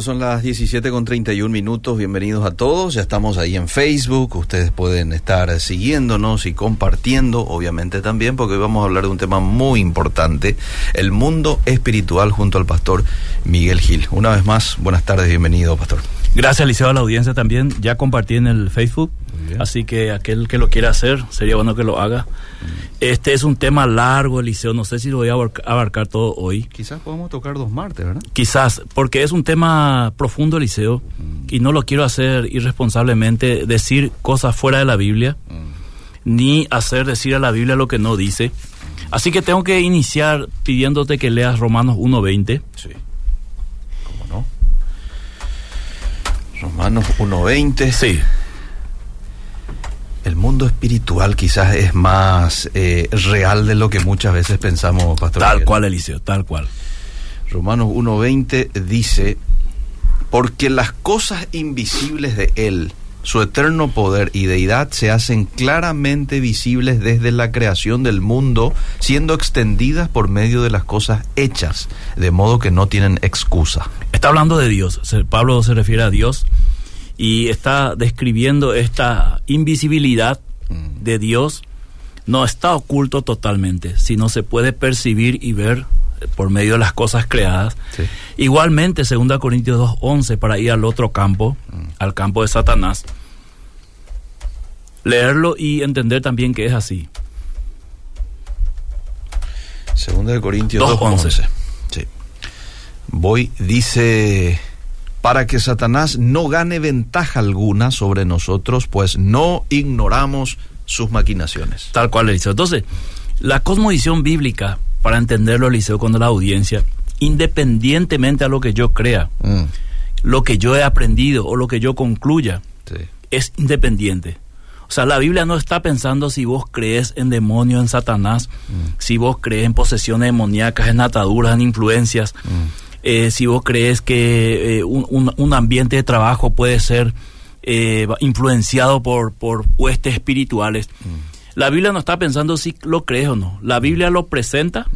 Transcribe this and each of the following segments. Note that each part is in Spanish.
Son las 17 con 31 minutos. Bienvenidos a todos. Ya estamos ahí en Facebook. Ustedes pueden estar siguiéndonos y compartiendo, obviamente también, porque hoy vamos a hablar de un tema muy importante: el mundo espiritual junto al pastor Miguel Gil. Una vez más, buenas tardes, bienvenido, pastor. Gracias, Liceo, a la audiencia también. Ya compartí en el Facebook, así que aquel que lo quiera hacer, sería bueno que lo haga. Este es un tema largo, Eliseo, no sé si lo voy a abarcar todo hoy. Quizás podamos tocar dos martes, ¿verdad? Quizás, porque es un tema profundo, Eliseo, mm. y no lo quiero hacer irresponsablemente, decir cosas fuera de la Biblia, mm. ni hacer decir a la Biblia lo que no dice. Así que tengo que iniciar pidiéndote que leas Romanos 1.20. Sí. Romanos 1.20. Sí. El mundo espiritual quizás es más eh, real de lo que muchas veces pensamos, Pastor. Tal cual, Eliseo, tal cual. Romanos 1.20 dice, porque las cosas invisibles de Él, su eterno poder y deidad se hacen claramente visibles desde la creación del mundo, siendo extendidas por medio de las cosas hechas, de modo que no tienen excusa. Está hablando de Dios, Pablo se refiere a Dios y está describiendo esta invisibilidad mm. de Dios. No está oculto totalmente, sino se puede percibir y ver por medio de las cosas creadas. Igualmente, 2 Corintios 2.11, para ir al otro campo, mm. al campo de Satanás, leerlo y entender también que es así. 2 Corintios 2.11. Sí. Voy, dice, para que Satanás no gane ventaja alguna sobre nosotros, pues no ignoramos sus maquinaciones. Tal cual, Eliseo. Entonces, la cosmovisión bíblica, para entenderlo, Eliseo, con la audiencia, independientemente a lo que yo crea, mm. lo que yo he aprendido o lo que yo concluya, es independiente. O sea, la Biblia no está pensando si vos crees en demonios, en Satanás, mm. si vos crees en posesiones demoníacas, en ataduras, en influencias, mm. Eh, si vos crees que eh, un, ambiente de trabajo puede ser eh, influenciado por, por huestes espirituales. Mm. La Biblia no está pensando si lo crees o no. La Biblia lo presenta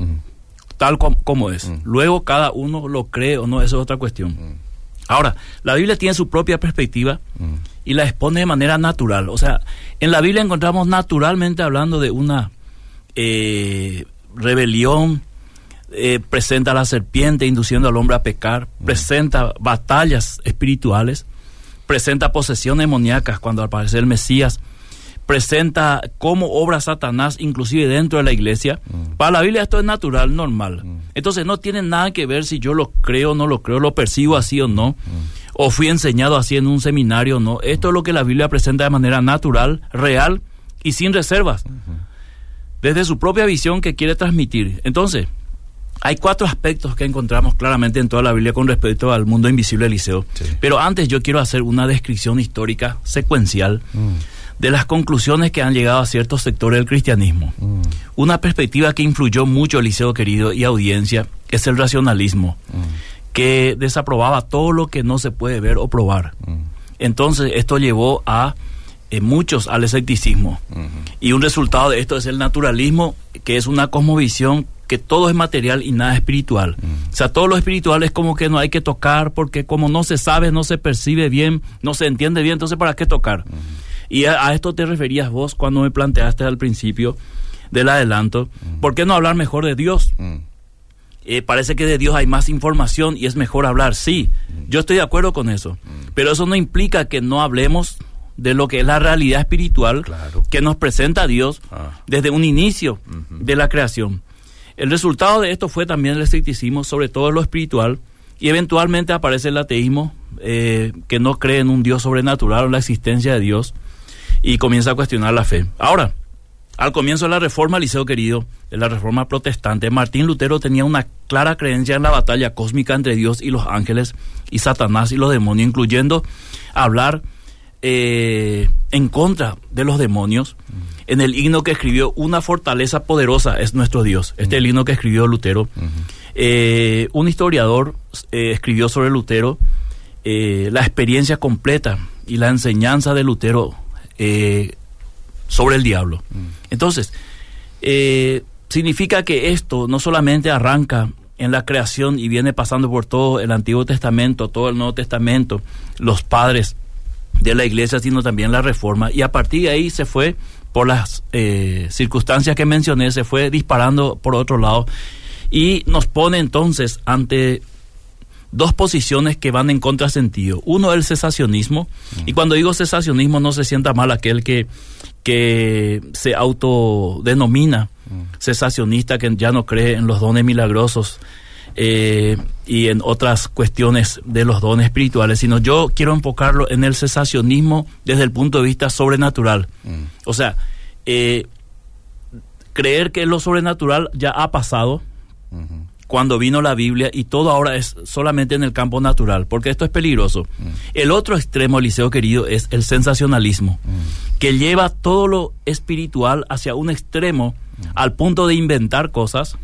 tal como, es. Luego cada uno lo cree o no, eso es otra cuestión. Ahora, la Biblia tiene su propia perspectiva y la expone de manera natural. O sea, en la Biblia encontramos naturalmente hablando de una eh, rebelión, eh, presenta a la serpiente induciendo al hombre a pecar, presenta batallas espirituales, presenta posesiones demoníacas cuando aparece el Mesías, presenta cómo obra Satanás inclusive dentro de la iglesia. Mm. Para la Biblia esto es natural, normal. Mm. Entonces no tiene nada que ver si yo lo creo o no lo creo, lo percibo así o no o fui enseñado así en un seminario, no. Esto es lo que la Biblia presenta de manera natural, real y sin reservas, desde su propia visión que quiere transmitir. Entonces, hay cuatro aspectos que encontramos claramente en toda la Biblia con respecto al mundo invisible del liceo. Pero antes yo quiero hacer una descripción histórica secuencial mm. de las conclusiones que han llegado a ciertos sectores del cristianismo. Mm. Una perspectiva que influyó mucho, liceo querido, y audiencia, es el racionalismo. Mm que desaprobaba todo lo que no se puede ver o probar. Entonces esto llevó a eh, muchos al escepticismo. Y un resultado de esto es el naturalismo, que es una cosmovisión que todo es material y nada espiritual. O sea, todo lo espiritual es como que no hay que tocar porque como no se sabe, no se percibe bien, no se entiende bien, entonces ¿para qué tocar? Y a, esto te referías vos cuando me planteaste al principio del adelanto. ¿Por qué no hablar mejor de Dios? Eh, parece que de Dios hay más información y es mejor hablar. Sí, yo estoy de acuerdo con eso. Pero eso no implica que no hablemos de lo que es la realidad espiritual que nos presenta Dios ah. desde un inicio de la creación. El resultado de esto fue también el escepticismo, sobre todo lo espiritual, y eventualmente aparece el ateísmo, eh, que no cree en un Dios sobrenatural o en la existencia de Dios, y comienza a cuestionar la fe. Ahora, al comienzo de la reforma, Liceo querido, de la reforma protestante, Martín Lutero tenía una clara creencia en la batalla cósmica entre Dios y los ángeles y Satanás y los demonios, incluyendo hablar eh, en contra de los demonios. En el himno que escribió, una fortaleza poderosa es nuestro Dios. Este es el himno que escribió Lutero. Eh, un historiador eh, escribió sobre Lutero la experiencia completa y la enseñanza de Lutero sobre el diablo. Mm. Entonces, significa que esto no solamente arranca en la creación y viene pasando por todo el Antiguo Testamento, todo el Nuevo Testamento, los padres de la iglesia, sino también la reforma. Y a partir de ahí se fue, por las eh, circunstancias que mencioné, se fue disparando por otro lado y nos pone entonces ante dos posiciones que van en contrasentido. Uno, el cesacionismo, y cuando digo cesacionismo no se sienta mal aquel que, que se autodenomina cesacionista, que ya no cree en los dones milagrosos eh, y en otras cuestiones de los dones espirituales, sino yo quiero enfocarlo en el cesacionismo desde el punto de vista sobrenatural. O sea, eh, creer que lo sobrenatural ya ha pasado, cuando vino la Biblia y todo ahora es solamente en el campo natural, porque esto es peligroso. Mm. El otro extremo, Eliseo querido, es el sensacionalismo, mm. que lleva todo lo espiritual hacia un extremo mm. al punto de inventar cosas,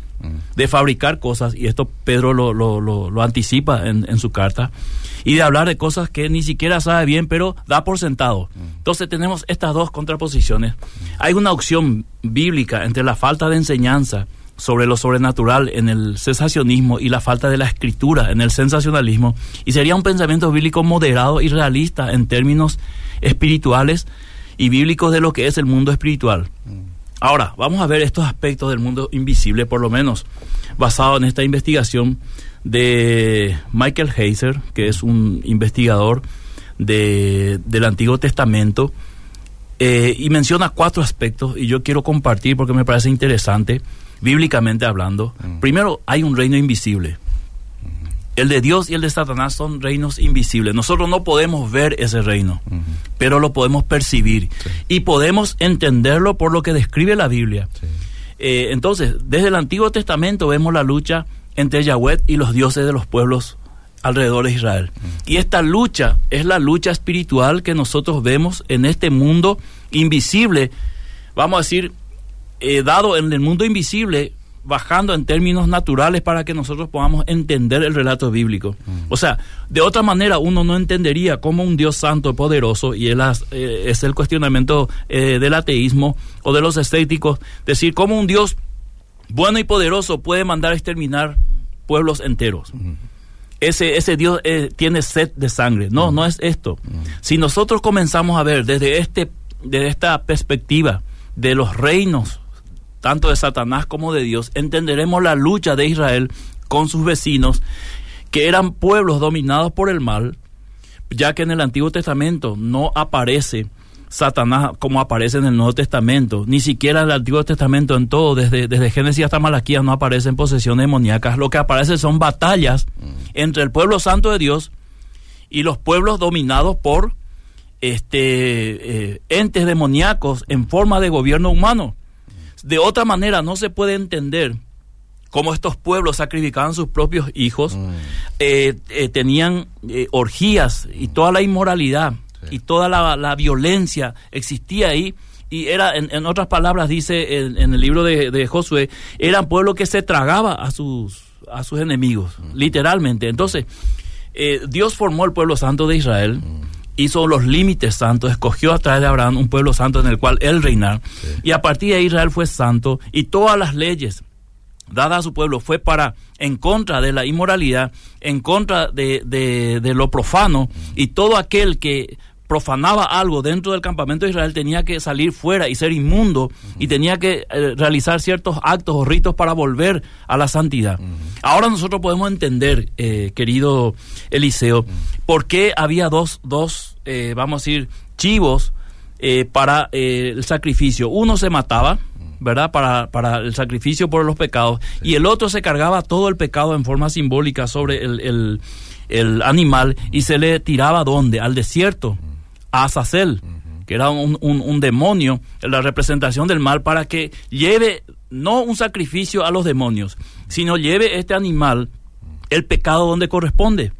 de fabricar cosas, y esto Pedro lo, lo, lo, anticipa en, en, su carta, y de hablar de cosas que ni siquiera sabe bien, pero da por sentado. Entonces tenemos estas dos contraposiciones. Hay una opción bíblica entre la falta de enseñanza, sobre lo sobrenatural en el cesacionismo y la falta de la escritura en el sensacionalismo, y sería un pensamiento bíblico moderado y realista en términos espirituales y bíblicos de lo que es el mundo espiritual. Ahora, vamos a ver estos aspectos del mundo invisible, por lo menos basado en esta investigación de Michael Heiser, que es un investigador de, del Antiguo Testamento, eh, y menciona cuatro aspectos, y yo quiero compartir porque me parece interesante bíblicamente hablando, mm. primero hay un reino invisible. El de Dios y el de Satanás son reinos invisibles. Nosotros no podemos ver ese reino, pero lo podemos percibir y podemos entenderlo por lo que describe la Biblia. Eh, entonces, desde el Antiguo Testamento vemos la lucha entre Yahweh y los dioses de los pueblos alrededor de Israel. Y esta lucha es la lucha espiritual que nosotros vemos en este mundo invisible, vamos a decir, eh, dado en el mundo invisible, bajando en términos naturales para que nosotros podamos entender el relato bíblico. Mm. O sea, de otra manera uno no entendería cómo un Dios santo y poderoso, y eh, es el cuestionamiento eh, del ateísmo o de los escépticos, decir cómo un Dios bueno y poderoso puede mandar a exterminar pueblos enteros. Mm. Ese, ese Dios tiene sed de sangre. No, mm. no es esto. Si nosotros comenzamos a ver desde, este, desde esta perspectiva de los reinos tanto de Satanás como de Dios, entenderemos la lucha de Israel con sus vecinos, que eran pueblos dominados por el mal, ya que en el Antiguo Testamento no aparece Satanás como aparece en el Nuevo Testamento, ni siquiera en el Antiguo Testamento en todo, desde, desde Génesis hasta Malaquías no aparecen posesiones demoníacas, lo que aparece son batallas mm. entre el pueblo santo de Dios y los pueblos dominados por este eh, entes demoníacos en forma de gobierno humano. De otra manera no se puede entender cómo estos pueblos sacrificaban sus propios hijos, mm. eh, eh, tenían eh, orgías y toda la inmoralidad y toda la, violencia existía ahí. Y era, en, otras palabras, dice en, el libro de, Josué, eran pueblo que se tragaba a sus, a sus enemigos, mm. literalmente. Entonces, Dios formó el pueblo santo de Israel. Mm hizo los límites santos, escogió a través de Abraham un pueblo santo en el cual él reinar. Y a partir de ahí Israel fue santo y todas las leyes dadas a su pueblo fue para en contra de la inmoralidad, en contra de, de lo profano y todo aquel que profanaba algo dentro del campamento de Israel tenía que salir fuera y ser inmundo y tenía que eh, realizar ciertos actos o ritos para volver a la santidad. Ahora nosotros podemos entender, eh, querido Eliseo, por qué había dos, dos eh, vamos a decir, chivos para el sacrificio. Uno se mataba, ¿verdad? Para, para el sacrificio por los pecados y el otro se cargaba todo el pecado en forma simbólica sobre el, el, el animal y se le tiraba ¿dónde? Al desierto a Azazel, que era un, un, demonio, la representación del mal, para que lleve no un sacrificio a los demonios, sino lleve este animal el pecado donde corresponde.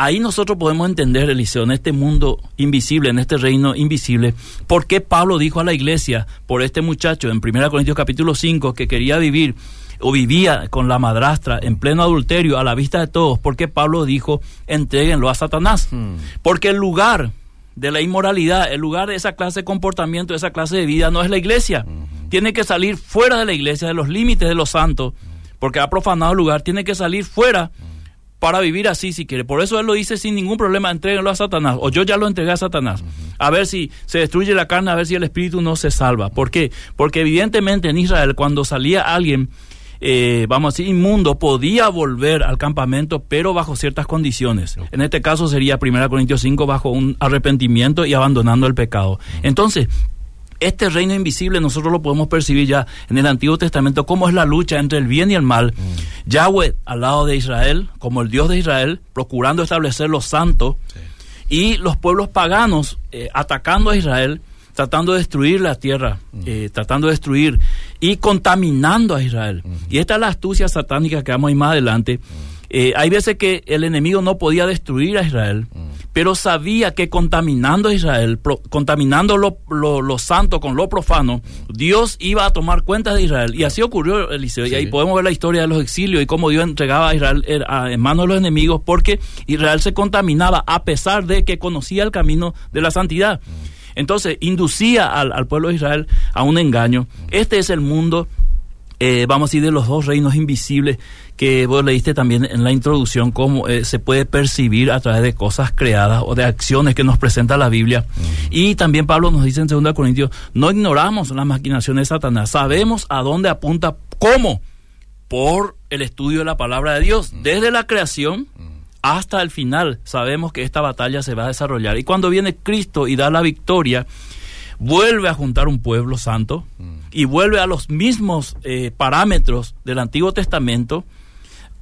Ahí nosotros podemos entender, Eliseo, en este mundo invisible, en este reino invisible, por qué Pablo dijo a la iglesia, por este muchacho en 1 Corintios capítulo 5, que quería vivir o vivía con la madrastra en pleno adulterio a la vista de todos, porque Pablo dijo, entréguenlo a Satanás. Hmm. Porque el lugar de la inmoralidad, el lugar de esa clase de comportamiento, de esa clase de vida, no es la iglesia. Tiene que salir fuera de la iglesia, de los límites de los santos, porque ha profanado el lugar, tiene que salir fuera para vivir así si quiere. Por eso él lo dice sin ningún problema, entréguenlo a Satanás, o yo ya lo entregué a Satanás, a ver si se destruye la carne, a ver si el espíritu no se salva. ¿Por qué? Porque evidentemente en Israel cuando salía alguien, eh, vamos a decir, inmundo, podía volver al campamento, pero bajo ciertas condiciones. En este caso sería 1 Corintios 5, bajo un arrepentimiento y abandonando el pecado. Entonces, este reino invisible nosotros lo podemos percibir ya en el Antiguo Testamento, cómo es la lucha entre el bien y el mal. Mm. Yahweh al lado de Israel, como el Dios de Israel, procurando establecer lo santo, y los pueblos paganos eh, atacando a Israel, tratando de destruir la tierra, eh, tratando de destruir y contaminando a Israel. Y esta es la astucia satánica que vamos a ir más adelante. Eh, hay veces que el enemigo no podía destruir a Israel, pero sabía que contaminando a Israel, contaminando lo, lo, santo con lo profano, Dios iba a tomar cuenta de Israel. Y así ocurrió, Eliseo. Y ahí podemos ver la historia de los exilios y cómo Dios entregaba a Israel eh, en manos de los enemigos, porque Israel se contaminaba a pesar de que conocía el camino de la santidad. Entonces, inducía al, al pueblo de Israel a un engaño. Este es el mundo eh, vamos a ir de los dos reinos invisibles que vos leíste también en la introducción, cómo eh, se puede percibir a través de cosas creadas o de acciones que nos presenta la Biblia. Y también Pablo nos dice en 2 Corintios, no ignoramos las maquinaciones de Satanás, sabemos a dónde apunta, cómo, por el estudio de la palabra de Dios, desde la creación hasta el final, sabemos que esta batalla se va a desarrollar. Y cuando viene Cristo y da la victoria, vuelve a juntar un pueblo santo y vuelve a los mismos eh, parámetros del Antiguo Testamento,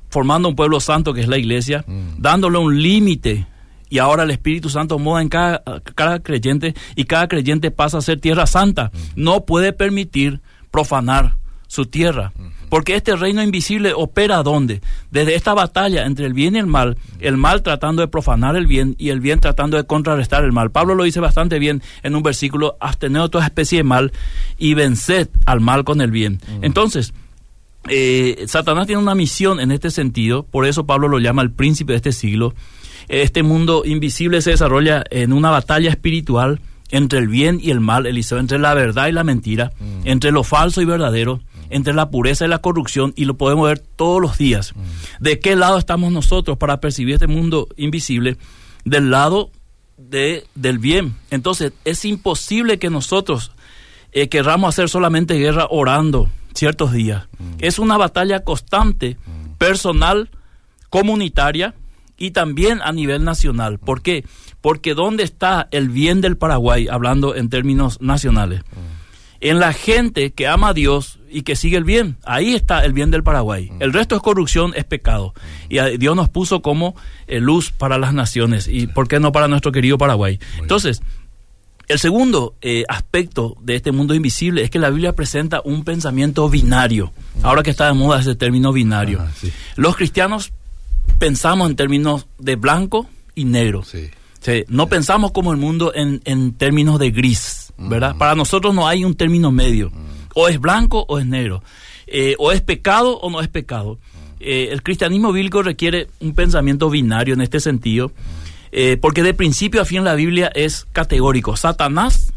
formando un pueblo santo que es la iglesia, mm. dándole un límite. Y ahora el Espíritu Santo moda en cada, cada, creyente y cada creyente pasa a ser tierra santa. Mm. No puede permitir profanar su tierra. Porque este reino invisible opera ¿dónde? Desde esta batalla entre el bien y el mal, el mal tratando de profanar el bien y el bien tratando de contrarrestar el mal. Pablo lo dice bastante bien en un versículo, absteneos toda especie de mal y venced al mal con el bien. Entonces, eh, Satanás tiene una misión en este sentido, por eso Pablo lo llama el príncipe de este siglo. Este mundo invisible se desarrolla en una batalla espiritual entre el bien y el mal, Eliseo, entre la verdad y la mentira, entre lo falso y verdadero, entre la pureza y la corrupción y lo podemos ver todos los días. ¿De qué lado estamos nosotros para percibir este mundo invisible? Del lado de, del bien. Entonces es imposible que nosotros eh, querramos hacer solamente guerra orando ciertos días. Es una batalla constante, personal, comunitaria y también a nivel nacional. ¿Por qué? Porque ¿dónde está el bien del Paraguay, hablando en términos nacionales? en la gente que ama a Dios y que sigue el bien. Ahí está el bien del Paraguay. El resto es corrupción, es pecado. Y Dios nos puso como eh, luz para las naciones y, ¿por qué no para nuestro querido Paraguay? Entonces, el segundo eh, aspecto de este mundo invisible es que la Biblia presenta un pensamiento binario. Ahora que está de moda ese término binario. Los cristianos pensamos en términos de blanco y negro. no pensamos como el mundo en, en términos de gris ¿verdad? Para nosotros no hay un término medio. O es blanco o es negro. Eh, o es pecado o no es pecado. Eh, el cristianismo bíblico requiere un pensamiento binario en este sentido, eh, porque de principio a fin la Biblia es categórico. Satanás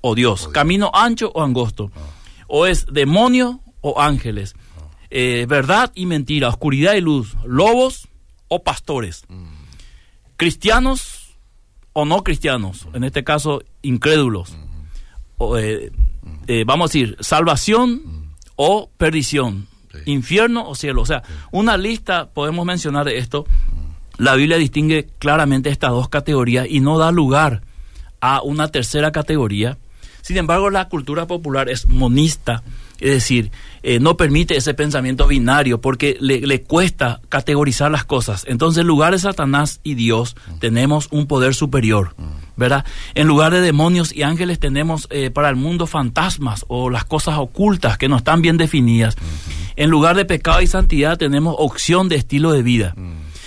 o Dios. Camino ancho o angosto. Ah. O es demonio o ángeles. Ah. verdad y mentira. Oscuridad y luz. Lobos o pastores. Mm. Cristianos o no cristianos. En este caso, incrédulos. Mm. Eh, eh, vamos a decir, salvación o perdición, infierno o cielo. O sea, una lista, podemos mencionar esto. La Biblia distingue claramente estas dos categorías y no da lugar a una tercera categoría. Sin embargo, la cultura popular es monista es decir, eh, no permite ese pensamiento binario porque le, cuesta categorizar las cosas. Entonces, en lugar de Satanás y Dios, tenemos un poder superior, ¿verdad? En lugar de demonios y ángeles, tenemos eh, para el mundo fantasmas o las cosas ocultas que no están bien definidas. En lugar de pecado y santidad, tenemos opción de estilo de vida.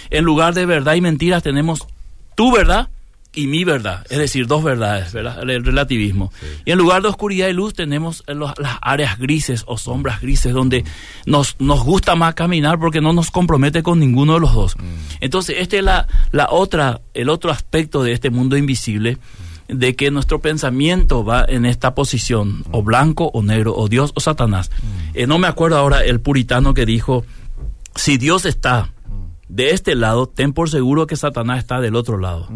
En lugar de verdad y mentiras, tenemos tu verdad y mi verdad, es decir, dos verdades, ¿verdad? El relativismo. Y en lugar de oscuridad y luz tenemos las áreas grises o sombras grises donde nos, nos gusta más caminar porque no nos compromete con ninguno de los dos. Mm. Entonces, este es la, la otra, el otro aspecto de este mundo invisible de que nuestro pensamiento va en esta posición, o blanco o negro, o Dios o Satanás. Eh, no me acuerdo ahora el puritano que dijo, si Dios está de este lado, ten por seguro que Satanás está del otro lado.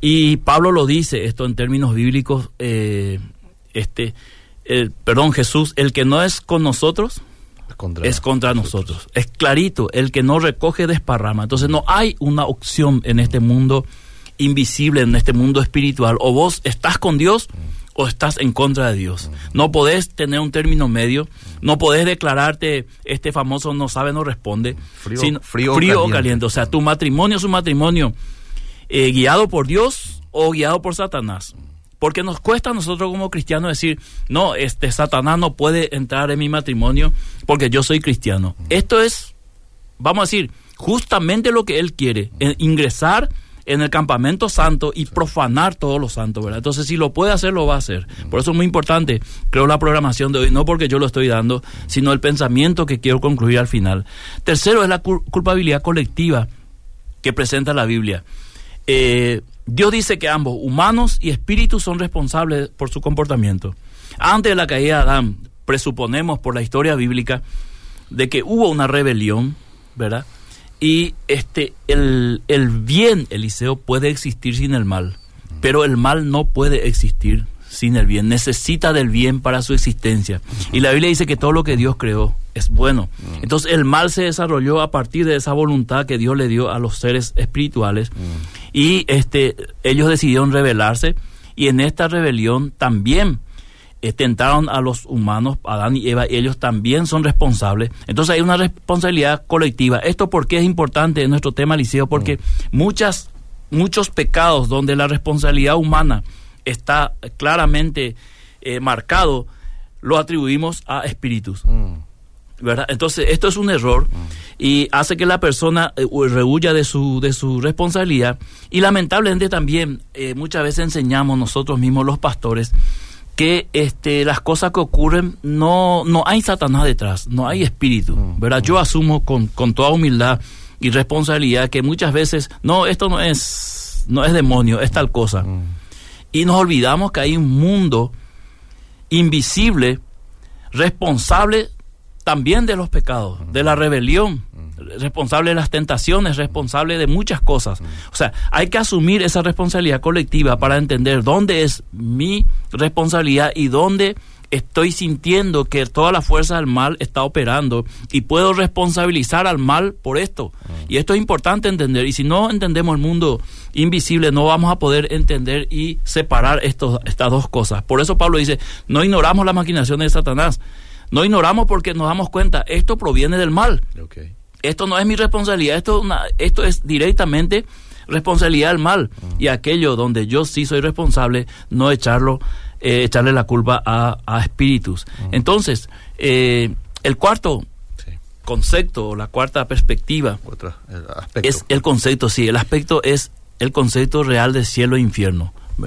Y Pablo lo dice, esto en términos bíblicos, eh, este, el, perdón, Jesús, el que no es con nosotros, es contra nosotros. Es clarito, el que no recoge desparrama. Entonces no hay una opción en este mundo invisible, en este mundo espiritual. O vos estás con Dios o estás en contra de Dios. No podés tener un término medio, no podés declararte este famoso no sabe, no responde, frío, frío, o caliente. O sea, tu matrimonio es un matrimonio eh, guiado por Dios o guiado por Satanás. Porque nos cuesta a nosotros como cristianos decir, no, este Satanás no puede entrar en mi matrimonio porque yo soy cristiano. Esto es, vamos a decir, justamente lo que él quiere, ingresar en el campamento santo y profanar todos los santos, ¿verdad? Entonces, si lo puede hacer, lo va a hacer. Por eso es muy importante, creo, la programación de hoy, no porque yo lo estoy dando, sino el pensamiento que quiero concluir al final. Tercero es la culpabilidad colectiva que presenta la Biblia. Eh, Dios dice que ambos, humanos y espíritus, son responsables por su comportamiento. Antes de la caída de Adán, presuponemos por la historia bíblica de que hubo una rebelión, ¿verdad? Y este, el, el bien, Eliseo, puede existir sin el mal, pero el mal no puede existir sin el bien, necesita del bien para su existencia. Y la Biblia dice que todo lo que Dios creó es bueno. Entonces el mal se desarrolló a partir de esa voluntad que Dios le dio a los seres espirituales y este ellos decidieron rebelarse y en esta rebelión también eh, tentaron a los humanos, Adán y Eva, y ellos también son responsables. Entonces hay una responsabilidad colectiva. Esto porque es importante en nuestro tema, Liceo, porque muchas, muchos pecados donde la responsabilidad humana está claramente eh, marcado, lo atribuimos a espíritus. Mm. ¿verdad? Entonces, esto es un error mm. y hace que la persona eh, rehuya de su, de su responsabilidad. Y lamentablemente también eh, muchas veces enseñamos nosotros mismos los pastores que este, las cosas que ocurren no, no hay Satanás detrás, no hay espíritu. Mm. ¿verdad? Yo asumo con, con toda humildad y responsabilidad que muchas veces, no, esto no es, no es demonio, es tal cosa y nos olvidamos que hay un mundo invisible responsable también de los pecados, de la rebelión, responsable de las tentaciones, responsable de muchas cosas. O sea, hay que asumir esa responsabilidad colectiva para entender dónde es mi responsabilidad y dónde estoy sintiendo que toda la fuerza del mal está operando y puedo responsabilizar al mal por esto. Y esto es importante entender. Y si no entendemos el mundo invisible, no vamos a poder entender y separar estos, estas dos cosas. Por eso Pablo dice, no ignoramos las maquinaciones de Satanás. No ignoramos porque nos damos cuenta, esto proviene del mal. Esto no es mi responsabilidad, esto, esto es directamente responsabilidad del mal. Y aquello donde yo sí soy responsable, no echarlo eh, echarle la culpa a, espíritus. Entonces, eh, el cuarto concepto o la cuarta perspectiva es el concepto, sí, el aspecto es el concepto real de cielo e infierno. Mm.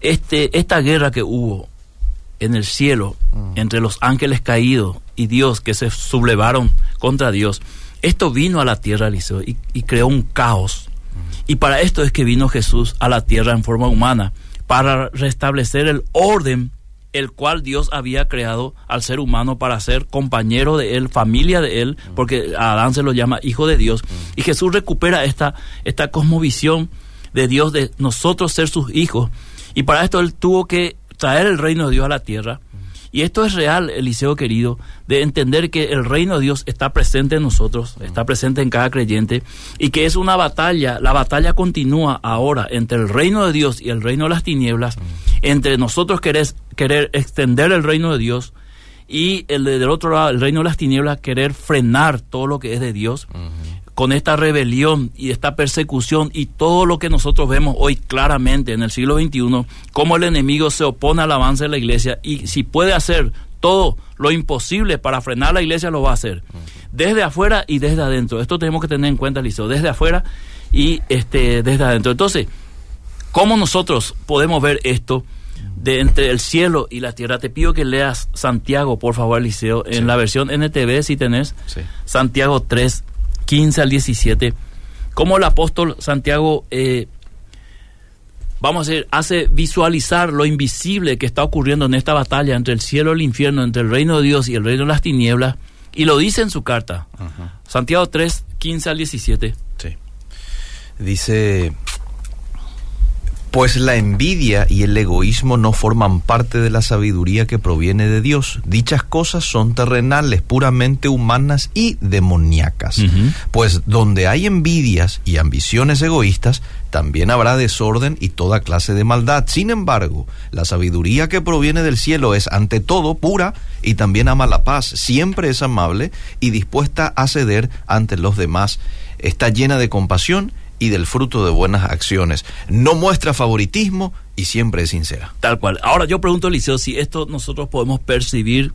Este, esta guerra que hubo en el cielo mm. entre los ángeles caídos y Dios que se sublevaron contra Dios, esto vino a la tierra, Eliseo, y, y creó un caos. Mm. Y para esto es que vino Jesús a la tierra en forma humana para restablecer el orden el cual Dios había creado al ser humano para ser compañero de él, familia de él, porque a Adán se lo llama hijo de Dios. Y Jesús recupera esta, esta cosmovisión de Dios, de nosotros ser sus hijos. Y para esto él tuvo que traer el reino de Dios a la tierra y esto es real, Eliseo querido, de entender que el reino de Dios está presente en nosotros, está presente en cada creyente, y que es una batalla, la batalla continúa ahora entre el reino de Dios y el reino de las tinieblas, entre nosotros querer, querer extender el reino de Dios y el del otro lado, el reino de las tinieblas, querer frenar todo lo que es de Dios con esta rebelión y esta persecución y todo lo que nosotros vemos hoy claramente en el siglo XXI, cómo el enemigo se opone al avance de la iglesia y si puede hacer todo lo imposible para frenar la iglesia, lo va a hacer. Desde afuera y desde adentro. Esto tenemos que tener en cuenta, Liceo, desde afuera y este, desde adentro. Entonces, ¿cómo nosotros podemos ver esto? de entre el cielo y la tierra. Te pido que leas Santiago, por favor, Liceo, en la versión NTV, si tenés. Santiago 3, 15 al 17, cómo el apóstol Santiago eh, vamos a decir, hace visualizar lo invisible que está ocurriendo en esta batalla entre el cielo y el infierno, entre el reino de Dios y el reino de las tinieblas, y lo dice en su carta. Santiago 3, 15 al 17. Sí. Dice, pues la envidia y el egoísmo no forman parte de la sabiduría que proviene de Dios. Dichas cosas son terrenales, puramente humanas y demoníacas. Pues donde hay envidias y ambiciones egoístas, también habrá desorden y toda clase de maldad. Sin embargo, la sabiduría que proviene del cielo es ante todo pura y también ama la paz. Siempre es amable y dispuesta a ceder ante los demás. Está llena de compasión y del fruto de buenas acciones. No muestra favoritismo y siempre es sincera. Tal cual. Ahora yo pregunto, Eliseo, si esto nosotros podemos percibir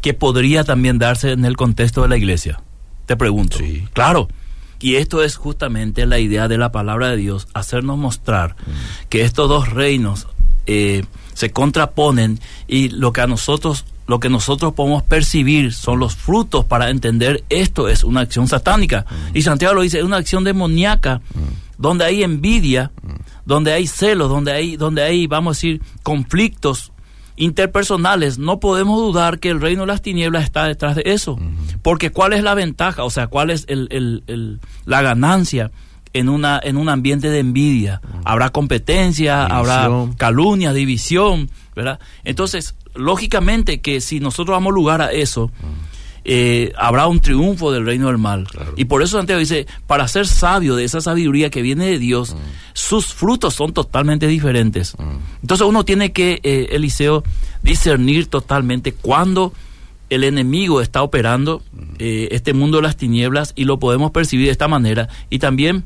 que podría también darse en el contexto de la iglesia. Te pregunto. Sí. Claro. Y esto es justamente la idea de la palabra de Dios, hacernos mostrar mm. que estos dos reinos eh, se contraponen y lo que a nosotros lo que nosotros podemos percibir son los frutos para entender esto es una acción satánica. Y Santiago lo dice, es una acción demoníaca, donde hay envidia, donde hay celos, donde hay, donde hay, vamos a decir, conflictos interpersonales. No podemos dudar que el reino de las tinieblas está detrás de eso. Porque ¿cuál es la ventaja? O sea, ¿cuál es el, el, el, la ganancia? En una en un ambiente de envidia. Habrá competencia habrá calumnia división verdad entonces lógicamente que si nosotros damos lugar a eso, eh, habrá un triunfo del reino del mal. Y por eso Santiago dice, para ser sabio de esa sabiduría que viene de Dios, sus frutos son totalmente diferentes. Entonces uno tiene que, eh, Eliseo, discernir totalmente cuando el enemigo está operando eh, este mundo de las tinieblas y lo podemos percibir de esta manera. Y también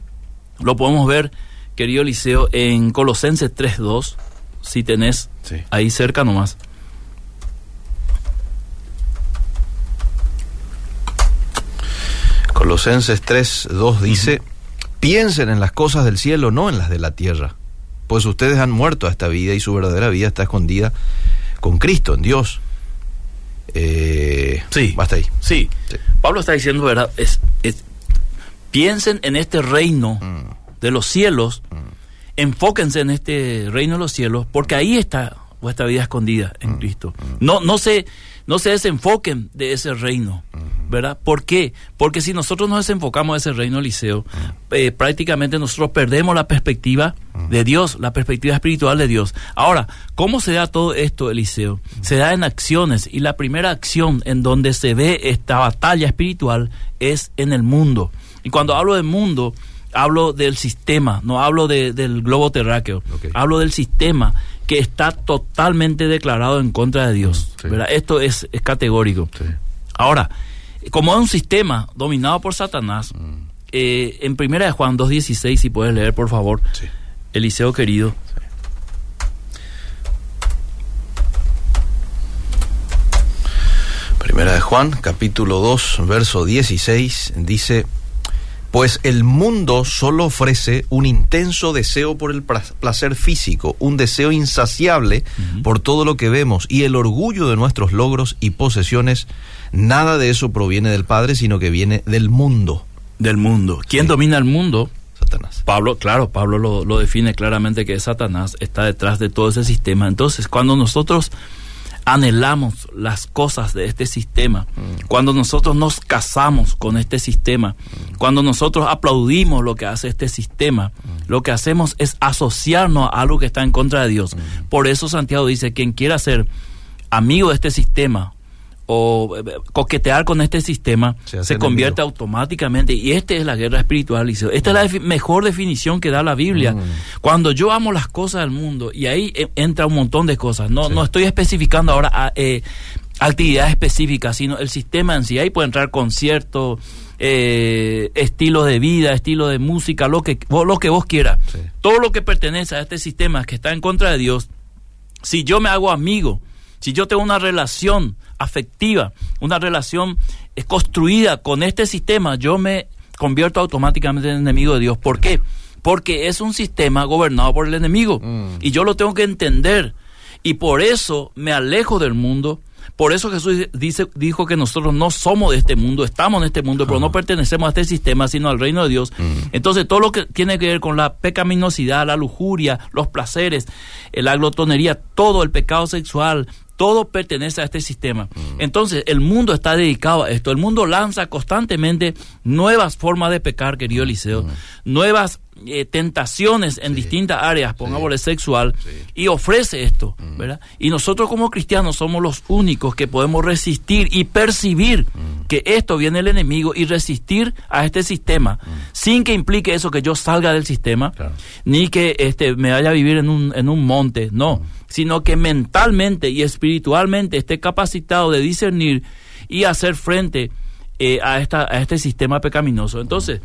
lo podemos ver, querido Eliseo, en Colosenses 3.2, si tenés ahí cerca nomás. Colosenses 3, 2 dice, piensen en las cosas del cielo, no en las de la tierra, pues ustedes han muerto a esta vida y su verdadera vida está escondida con Cristo, en Dios. Eh, sí. Basta ahí. Sí. Pablo está diciendo, ¿verdad? Es, piensen en este reino mm. de los cielos, mm. enfóquense en este reino de los cielos, porque ahí está vuestra vida escondida en mm. Cristo. No, no se, no se desenfoquen de ese reino. ¿verdad? ¿Por qué? Porque si nosotros nos desenfocamos de ese reino liceo, eh, prácticamente nosotros perdemos la perspectiva de Dios, la perspectiva espiritual de Dios. Ahora, ¿cómo se da todo esto, Eliseo? Se da en acciones y la primera acción en donde se ve esta batalla espiritual es en el mundo. Y cuando hablo del mundo, hablo del sistema, no hablo del globo terráqueo, hablo del sistema que está totalmente declarado en contra de Dios. Esto es, es categórico. Ahora, como es un sistema dominado por Satanás, mm. eh, en primera de Juan 2.16, si puedes leer, por favor, Eliseo querido. Primera de Juan, capítulo 2, verso 16, dice, pues el mundo solo ofrece un intenso deseo por el placer físico, un deseo insaciable por todo lo que vemos y el orgullo de nuestros logros y posesiones Nada de eso proviene del Padre, sino que viene del mundo. Del mundo. ¿Quién domina el mundo? Satanás. Pablo, claro, Pablo lo, define claramente que Satanás está detrás de todo ese sistema. Entonces, cuando nosotros anhelamos las cosas de este sistema, cuando nosotros nos casamos con este sistema, cuando nosotros aplaudimos lo que hace este sistema, lo que hacemos es asociarnos a algo que está en contra de Dios. Por eso Santiago dice, quien quiera ser amigo de este sistema o eh, coquetear con este sistema se, convierte automáticamente. Y esta es la guerra espiritual esta es la mejor definición que da la Biblia. Mm. cuando yo amo las cosas del mundo y ahí eh, entra un montón de cosas. No no estoy especificando ahora ah, eh, actividades específicas sino el sistema en sí. Ahí puede entrar conciertos eh, estilo de vida, estilo de música, lo que, lo que vos quieras. Todo lo que pertenece a este sistema que está en contra de Dios, si yo me hago amigo si yo tengo una relación afectiva, una relación eh, construida con este sistema, yo me convierto automáticamente en enemigo de Dios. ¿Por qué? Porque es un sistema gobernado por el enemigo mm. y yo lo tengo que entender y por eso me alejo del mundo, Por eso Jesús dice, dijo que nosotros no somos de este mundo, estamos en este mundo, pero no pertenecemos a este sistema, sino al reino de Dios. Entonces, todo lo que tiene que ver con la pecaminosidad, la lujuria, los placeres, eh, la glotonería, todo el pecado sexual, todo pertenece a este sistema. Entonces, el mundo está dedicado a esto. El mundo lanza constantemente nuevas formas de pecar, querido Eliseo, nuevas eh, tentaciones en distintas áreas, pongámosle sexual, y ofrece esto, ¿verdad? Y nosotros como cristianos somos los únicos que podemos resistir y percibir que esto viene el enemigo y resistir a este sistema, sin que implique eso que yo salga del sistema, ni que este, me vaya a vivir en un, en un monte, no sino que mentalmente y espiritualmente esté capacitado de discernir y hacer frente eh, a, esta, a este sistema pecaminoso. Entonces,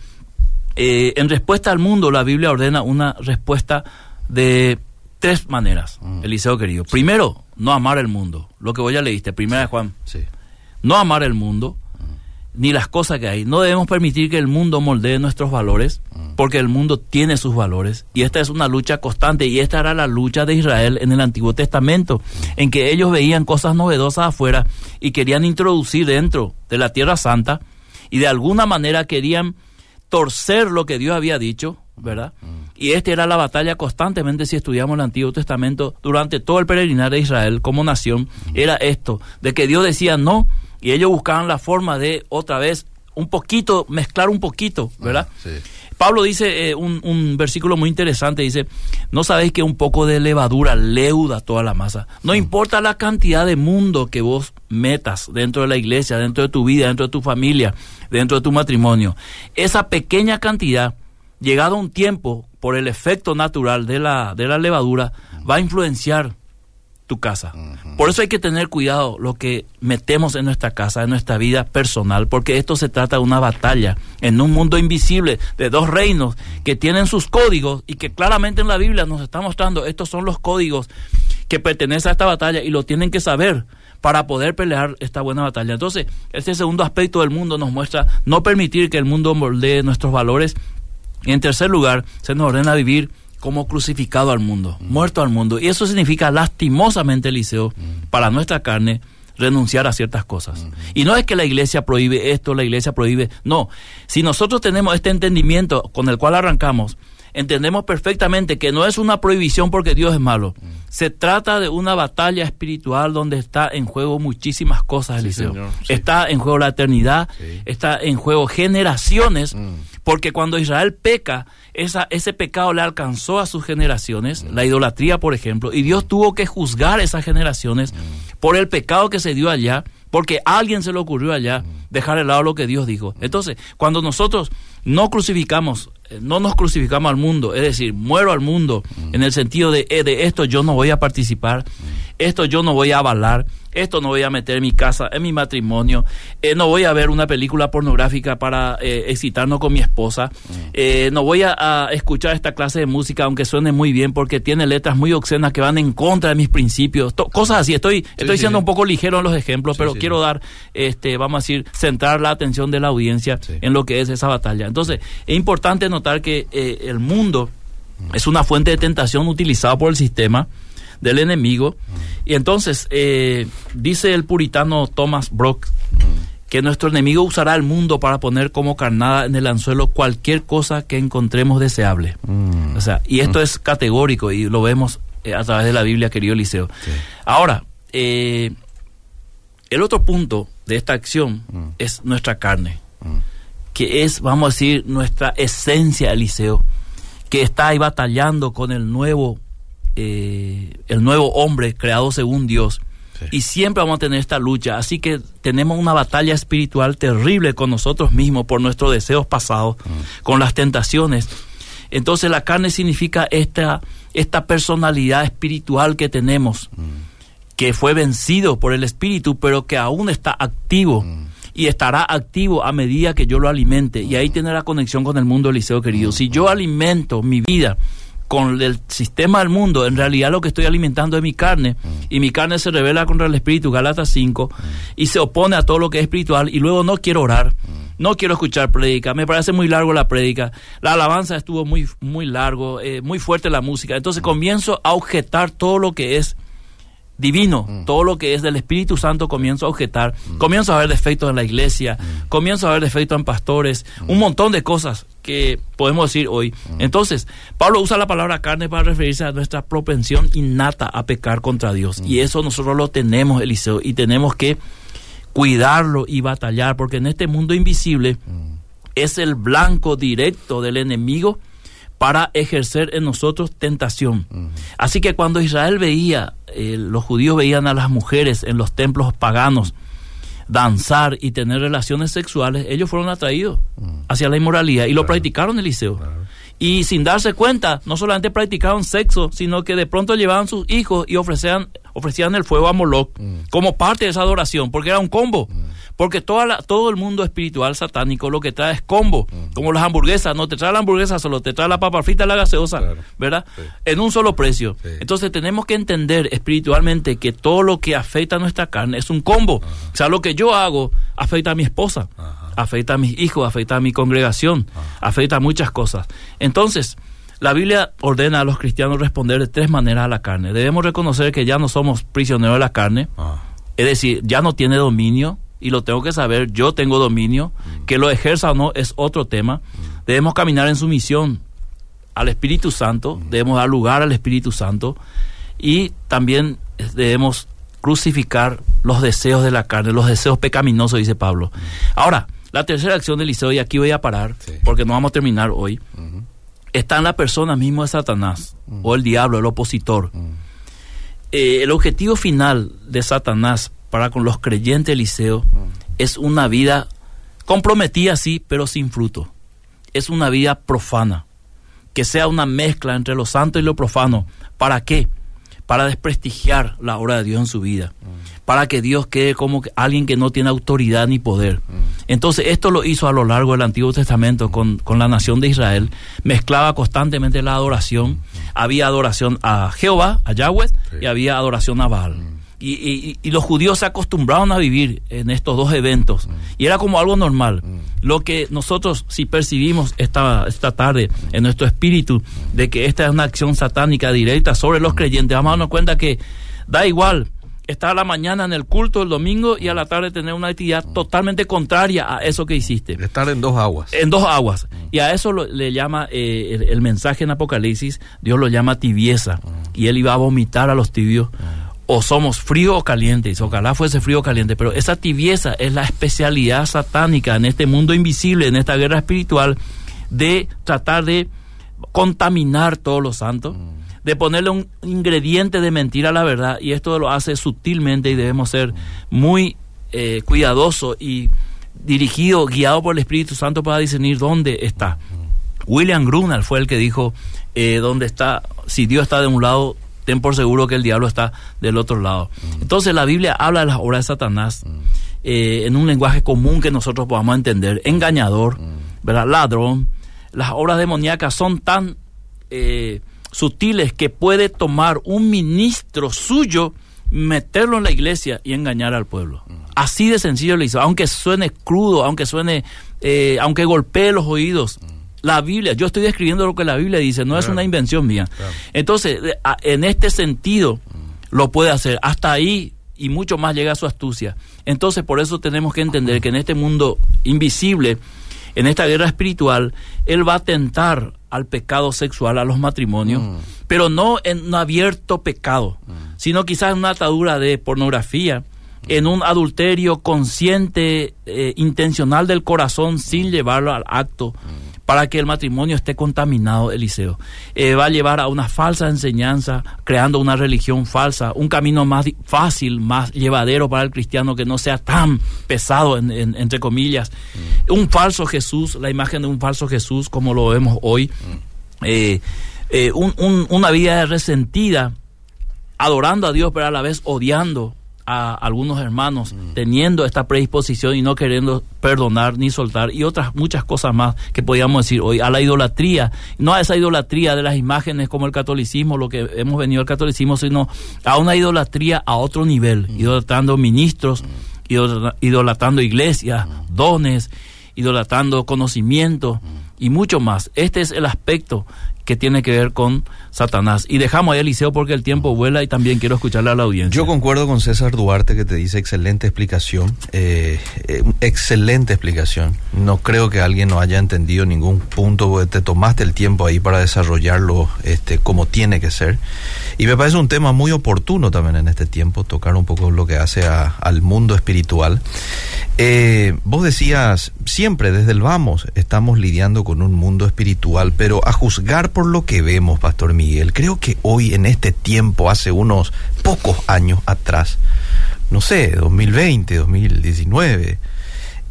eh, en respuesta al mundo, la Biblia ordena una respuesta de tres maneras, mm. Eliseo querido. Primero, no amar el mundo, lo que vos ya leíste, primera de Juan. Sí. No amar el mundo ni las cosas que hay. No debemos permitir que el mundo moldee nuestros valores, mm. porque el mundo tiene sus valores. Y esta es una lucha constante, y esta era la lucha de Israel en el Antiguo Testamento, mm. en que ellos veían cosas novedosas afuera y querían introducir dentro de la Tierra Santa, y de alguna manera querían torcer lo que Dios había dicho, ¿verdad? Mm. Y esta era la batalla constantemente si estudiamos el Antiguo Testamento durante todo el peregrinar de Israel como nación, era esto, de que Dios decía no, y ellos buscaban la forma de otra vez un poquito, mezclar un poquito, ah, ¿verdad? Pablo dice eh, un, versículo muy interesante, dice, no sabéis que un poco de levadura leuda toda la masa. No importa la cantidad de mundo que vos metas dentro de la iglesia, dentro de tu vida, dentro de tu familia, dentro de tu matrimonio. Esa pequeña cantidad, llegado un tiempo, por el efecto natural de la, de la levadura, va a influenciar tu casa. Por eso hay que tener cuidado lo que metemos en nuestra casa, en nuestra vida personal, porque esto se trata de una batalla en un mundo invisible de dos reinos que tienen sus códigos y que claramente en la Biblia nos está mostrando estos son los códigos que pertenecen a esta batalla y lo tienen que saber para poder pelear esta buena batalla. Entonces, este segundo aspecto del mundo nos muestra no permitir que el mundo moldee nuestros valores. Y en tercer lugar, se nos ordena vivir como crucificado al mundo, muerto al mundo. Y eso significa lastimosamente, Eliseo, para nuestra carne, renunciar a ciertas cosas. Y no es que la iglesia prohíbe esto, la iglesia prohíbe, no. Si nosotros tenemos este entendimiento con el cual arrancamos, entendemos perfectamente que no es una prohibición porque Dios es malo. Se trata de una batalla espiritual donde está en juego muchísimas cosas, Eliseo. Está en juego la eternidad, está en juego generaciones, mm. Porque cuando Israel peca, ese pecado le alcanzó a sus generaciones, la idolatría, por ejemplo, y Dios tuvo que juzgar esas generaciones por el pecado que se dio allá, porque a alguien se le ocurrió allá dejar de lado lo que Dios dijo. Entonces, cuando nosotros no crucificamos eh, no nos crucificamos al mundo, es decir, muero al mundo en el sentido de, eh, de esto yo no voy a participar, esto yo no voy a avalar, esto no voy a meter en mi casa, en mi matrimonio, eh, no voy a ver una película pornográfica para eh, excitarnos con mi esposa, eh, no voy a, escuchar esta clase de música aunque suene muy bien porque tiene letras muy obscenas que van en contra de mis principios, cosas así. Estoy, estoy siendo un poco ligero en los ejemplos, pero quiero dar, este, vamos a decir, centrar la atención de la audiencia en lo que es esa batalla. Entonces, es importante notar que el mundo es una fuente de tentación utilizada por el sistema del enemigo. Y entonces eh, dice el puritano Thomas Brock que nuestro enemigo usará el mundo para poner como carnada en el anzuelo cualquier cosa que encontremos deseable. Mm. O sea, y esto mm. es categórico y lo vemos eh, a través de la Biblia, querido Eliseo. Ahora, eh, el otro punto de esta acción mm. es nuestra carne, que es, vamos a decir, nuestra esencia, Eliseo, que está ahí batallando con el nuevo eh, el nuevo hombre creado según Dios. Y siempre vamos a tener esta lucha. Así que tenemos una batalla espiritual terrible con nosotros mismos por nuestros deseos pasados, mm. con las tentaciones. Entonces la carne significa esta, esta personalidad espiritual que tenemos, mm. que fue vencido por el espíritu, pero que aún está activo. Mm. Y estará activo a medida que yo lo alimente. Y ahí la conexión con el mundo, Eliseo querido. Si yo alimento mi vida con el sistema del mundo, en realidad lo que estoy alimentando es mi carne, mm. y mi carne se revela contra el espíritu, Galatas 5, mm. y se opone a todo lo que es espiritual, y luego no quiero orar, mm. no quiero escuchar prédica, me parece muy largo la prédica, la alabanza estuvo muy, muy largo, eh, muy fuerte la música, entonces comienzo a objetar todo lo que es divino, todo lo que es del Espíritu Santo comienzo a objetar, comienzo a ver defectos en la iglesia, comienzo a ver defectos en pastores, un montón de cosas que podemos decir hoy. Entonces, Pablo usa la palabra carne para referirse a nuestra propensión innata a pecar contra Dios. Y eso nosotros lo tenemos, Eliseo, y tenemos que cuidarlo y batallar, porque en este mundo invisible es el blanco directo del enemigo para ejercer en nosotros tentación. Así que cuando Israel veía, eh, los judíos veían a las mujeres en los templos paganos danzar y tener relaciones sexuales, ellos fueron atraídos hacia la inmoralidad y lo practicaron, Eliseo. Y sin darse cuenta, no solamente practicaban sexo, sino que de pronto llevaban sus hijos y ofrecían, ofrecían el fuego a Moloch mm. como parte de esa adoración, porque era un combo. Mm. Porque toda la, todo el mundo espiritual satánico lo que trae es combo, mm. como las hamburguesas, no te trae la hamburguesa solo, te trae la papa frita y la gaseosa, ¿verdad? En un solo precio. Entonces tenemos que entender espiritualmente que todo lo que afecta a nuestra carne es un combo. O sea, lo que yo hago afecta a mi esposa afecta a mis hijos, afecta a mi congregación, ah. afecta a muchas cosas. Entonces, la Biblia ordena a los cristianos responder de tres maneras a la carne. Debemos reconocer que ya no somos prisioneros de la carne, ah. es decir, ya no tiene dominio y lo tengo que saber, yo tengo dominio, mm. que lo ejerza o no es otro tema. Mm. Debemos caminar en sumisión al Espíritu Santo, mm. debemos dar lugar al Espíritu Santo y también debemos crucificar los deseos de la carne, los deseos pecaminosos, dice Pablo. Ahora, la tercera acción de Eliseo, y aquí voy a parar, porque no vamos a terminar hoy, está en la persona mismo de Satanás, o el diablo, el opositor. Eh, el objetivo final de Satanás para con los creyentes Eliseo es una vida comprometida, sí, pero sin fruto. Es una vida profana, que sea una mezcla entre lo santo y lo profano. ¿Para qué? Para desprestigiar la obra de Dios en su vida para que Dios quede como alguien que no tiene autoridad ni poder. Mm. Entonces, esto lo hizo a lo largo del Antiguo Testamento con, la nación de Israel. Mezclaba constantemente la adoración. Mm. Había adoración a Jehová, a Yahweh, y había adoración a Baal. Mm. Y, los judíos se acostumbraron a vivir en estos dos eventos. Y era como algo normal. Lo que nosotros, si percibimos esta, esta tarde en nuestro espíritu, de que esta es una acción satánica directa sobre los creyentes, vamos a darnos cuenta que da igual estar a la mañana en el culto el domingo y a la tarde tener una actividad totalmente contraria a eso que hiciste. Estar en dos aguas. En dos aguas. Y a eso le llama eh, el, mensaje en Apocalipsis, Dios lo llama tibieza. Y él iba a vomitar a los tibios. O somos frío o calientes, ojalá fuese frío o caliente, pero esa tibieza es la especialidad satánica en este mundo invisible, en esta guerra espiritual, de tratar de contaminar todos los santos de ponerle un ingrediente de mentira a la verdad y esto lo hace sutilmente y debemos ser muy eh, cuidadosos y dirigidos, guiados por el Espíritu Santo para discernir dónde está. William Grunal fue el que dijo, eh, dónde está, si Dios está de un lado, ten por seguro que el diablo está del otro lado. Entonces la Biblia habla de las obras de Satanás eh, en un lenguaje común que nosotros podamos entender, engañador, ¿verdad? ladrón. Las obras demoníacas son tan eh, sutiles que puede tomar un ministro suyo, meterlo en la iglesia y engañar al pueblo. Así de sencillo le hizo, aunque suene crudo, aunque suene, eh, aunque golpee los oídos. La Biblia, yo estoy describiendo lo que la Biblia dice, no es una invención mía. Entonces, en este sentido, lo puede hacer. Hasta ahí y mucho más llega a su astucia. Entonces, por eso tenemos que entender que en este mundo invisible, en esta guerra espiritual, Él va a tentar al pecado sexual, a los matrimonios, mm. pero no en un abierto pecado, mm. sino quizás en una atadura de pornografía, en un adulterio consciente, eh, intencional del corazón, sin llevarlo al acto, mm. Para que el matrimonio esté contaminado, Eliseo. Eh, va a llevar a una falsa enseñanza, creando una religión falsa, un camino más fácil, más llevadero para el cristiano, que no sea tan pesado, entre comillas. Un falso Jesús, la imagen de un falso Jesús, como lo vemos hoy. Eh, una vida resentida, adorando a Dios, pero a la vez odiando a algunos hermanos mm. teniendo esta predisposición y no queriendo perdonar ni soltar y otras muchas cosas más que podríamos decir hoy a la idolatría, no a esa idolatría de las imágenes como el catolicismo, lo que hemos venido al catolicismo, sino a una idolatría a otro nivel, mm. idolatrando ministros, mm. idolatrando iglesias, dones, idolatrando conocimiento y mucho más. Este es el aspecto que tiene que ver con Satanás. Y dejamos ahí Eliseo porque el tiempo vuela y también quiero escucharle a la audiencia. Yo concuerdo con César Duarte que te dice excelente explicación, eh, eh, excelente explicación. No creo que alguien no haya entendido ningún punto, porque te tomaste el tiempo ahí para desarrollarlo este, como tiene que ser. Y me parece un tema muy oportuno también en este tiempo, tocar un poco lo que hace al mundo espiritual. Eh, vos decías, siempre desde el vamos estamos lidiando con un mundo espiritual, pero a juzgar por lo que vemos, Pastor Miguel, creo que hoy en este tiempo, hace unos pocos años atrás, no sé, 2020, 2019,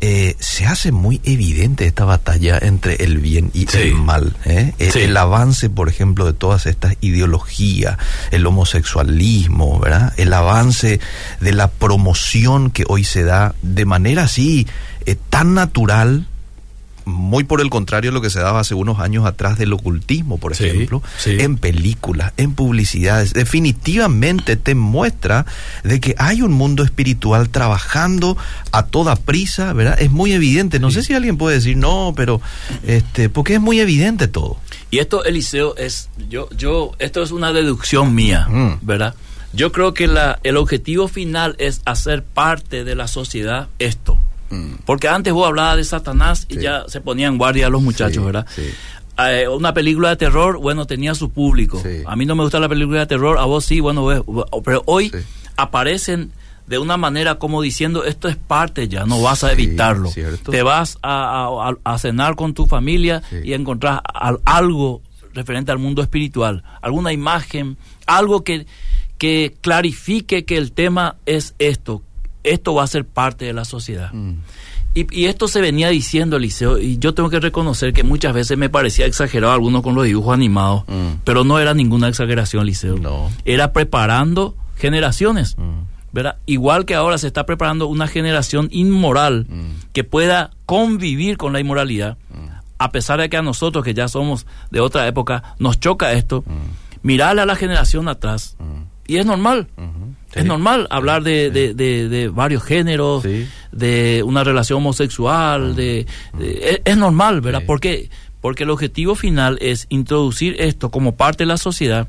eh, se hace muy evidente esta batalla entre el bien y el mal. ¿eh? El, avance, por ejemplo, de todas estas ideologías, el homosexualismo, ¿verdad? El avance de la promoción que hoy se da de manera así eh, tan natural muy por el contrario lo que se daba hace unos años atrás del ocultismo, por ejemplo, en películas, en publicidades. Definitivamente te muestra de que hay un mundo espiritual trabajando a toda prisa, ¿verdad? Es muy evidente. No sé si alguien puede decir no, pero este, porque es muy evidente todo. Y esto, Eliseo, es, yo, yo, esto es una deducción mía, mm. ¿verdad? Yo creo que la, el objetivo final es hacer parte de la sociedad esto Mm. Porque antes vos hablabas de Satanás y ya se ponían guardia los muchachos, ¿verdad? Eh, una película de terror, bueno, tenía su público. A mí no me gusta la película de terror, a vos sí, bueno, pero hoy aparecen de una manera como diciendo esto es parte ya, no vas a evitarlo. Te vas a, cenar con tu familia y encontrar algo referente al mundo espiritual, alguna imagen, algo que, que clarifique que el tema es esto, esto va a ser parte de la sociedad. Mm. Y, esto se venía diciendo, Eliseo, y yo tengo que reconocer que muchas veces me parecía exagerado algunos con los dibujos animados, mm. pero no era ninguna exageración, Eliseo. No. Era preparando generaciones. Mm. ¿verdad? Igual que ahora se está preparando una generación inmoral que pueda convivir con la inmoralidad, a pesar de que a nosotros, que ya somos de otra época, nos choca esto, mirarle a la generación atrás. Y es normal. Es normal hablar de, de, varios géneros, de una relación homosexual, de, es, normal, ¿verdad? Porque porque el objetivo final es introducir esto como parte de la sociedad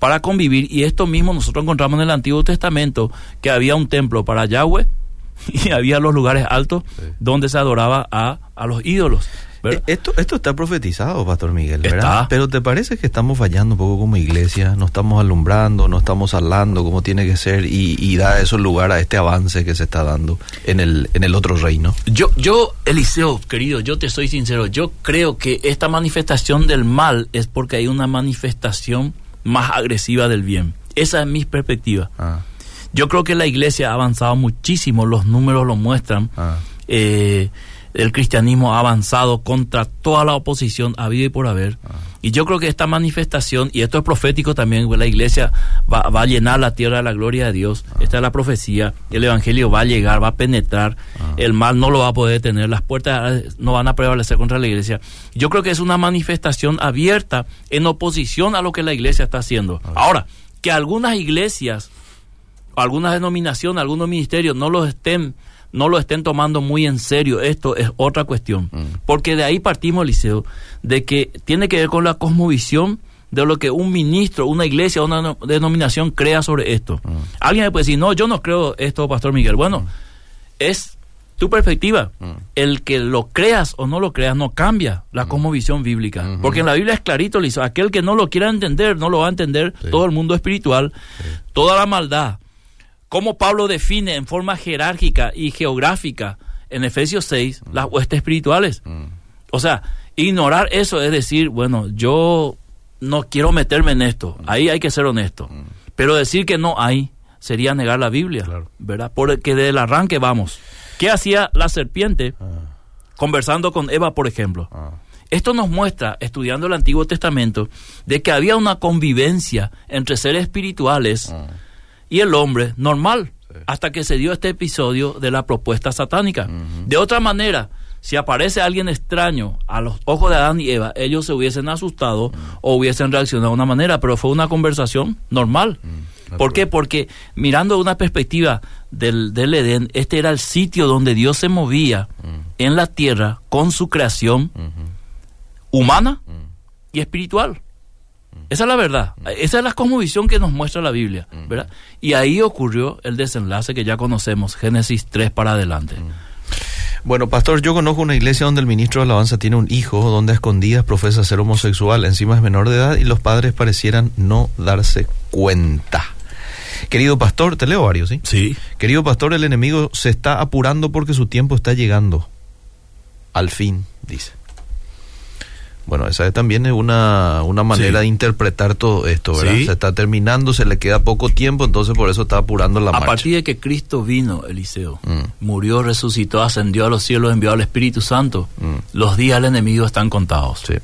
para convivir y esto mismo nosotros encontramos en el Antiguo Testamento que había un templo para Yahweh y había los lugares altos donde se adoraba a, a los ídolos. Eh, esto, esto está profetizado, Pastor Miguel, ¿verdad? Pero ¿te parece que estamos fallando un poco como iglesia? No estamos alumbrando, no estamos hablando como tiene que ser y, y da eso lugar a este avance que se está dando en el, en el otro reino. Yo, yo, Eliseo, querido, yo te soy sincero, yo creo que esta manifestación del mal es porque hay una manifestación más agresiva del bien. Esa es mi perspectiva. Ah. Yo creo que la iglesia ha avanzado muchísimo, los números lo muestran. Ah. Eh, el cristianismo ha avanzado contra toda la oposición habido y por haber. Ah. Y yo creo que esta manifestación, y esto es profético también, la iglesia va, a llenar la tierra de la gloria de Dios. Ah. Esta es la profecía. El evangelio va a llegar, va a penetrar. Ah. El mal no lo va a poder tener. Las puertas no van a prevalecer contra la iglesia. Yo creo que es una manifestación abierta en oposición a lo que la iglesia está haciendo. Ahora, que algunas iglesias, algunas denominaciones, algunos ministerios no los estén no lo estén tomando muy en serio, esto es otra cuestión. Mm. Porque de ahí partimos, Liceo, de que tiene que ver con la cosmovisión de lo que un ministro, una iglesia, una denominación crea sobre esto. Mm. Alguien me puede decir, no, yo no creo esto, Pastor Miguel. Bueno, mm. es tu perspectiva. El que lo creas o no lo creas no cambia la cosmovisión bíblica. Mm-hmm. Porque en la Biblia es clarito, Liceo, aquel que no lo quiera entender, no lo va a entender todo el mundo espiritual, toda la maldad cómo Pablo define en forma jerárquica y geográfica en Efesios 6 las huestes espirituales. Mm. O sea, ignorar eso es decir, bueno, yo no quiero meterme en esto, mm. ahí hay que ser honesto. Mm. Pero decir que no hay sería negar la Biblia, ¿verdad? Porque del arranque vamos. ¿Qué hacía la serpiente ah. conversando con Eva, por ejemplo? Ah. Esto nos muestra, estudiando el Antiguo Testamento, de que había una convivencia entre seres espirituales ah y el hombre normal, hasta que se dio este episodio de la propuesta satánica. De otra manera, si aparece alguien extraño a los ojos de Adán y Eva, ellos se hubiesen asustado o hubiesen reaccionado de una manera, pero fue una conversación normal. ¿Por qué? Porque mirando una perspectiva del, del, Edén, este era el sitio donde Dios se movía en la tierra con su creación humana y espiritual. Esa es la verdad. Esa es la cosmovisión que nos muestra la Biblia, ¿verdad? Y ahí ocurrió el desenlace que ya conocemos, Génesis 3 para adelante. Bueno, pastor, yo conozco una iglesia donde el ministro de alabanza tiene un hijo donde a escondidas profesa ser homosexual, encima es menor de edad y los padres parecieran no darse cuenta. Querido pastor, te leo varios, ¿sí? Sí. Querido pastor, el enemigo se está apurando porque su tiempo está llegando. Al fin, dice. Bueno, esa también es una, una manera Sí. de interpretar todo esto, ¿verdad? Sí. Se está terminando, se le queda poco tiempo, entonces por eso está apurando la A marcha. partir de que Cristo vino, Eliseo, Mm. murió, resucitó, ascendió a los cielos, envió al Espíritu Santo, Mm. los días del enemigo están contados. Sí,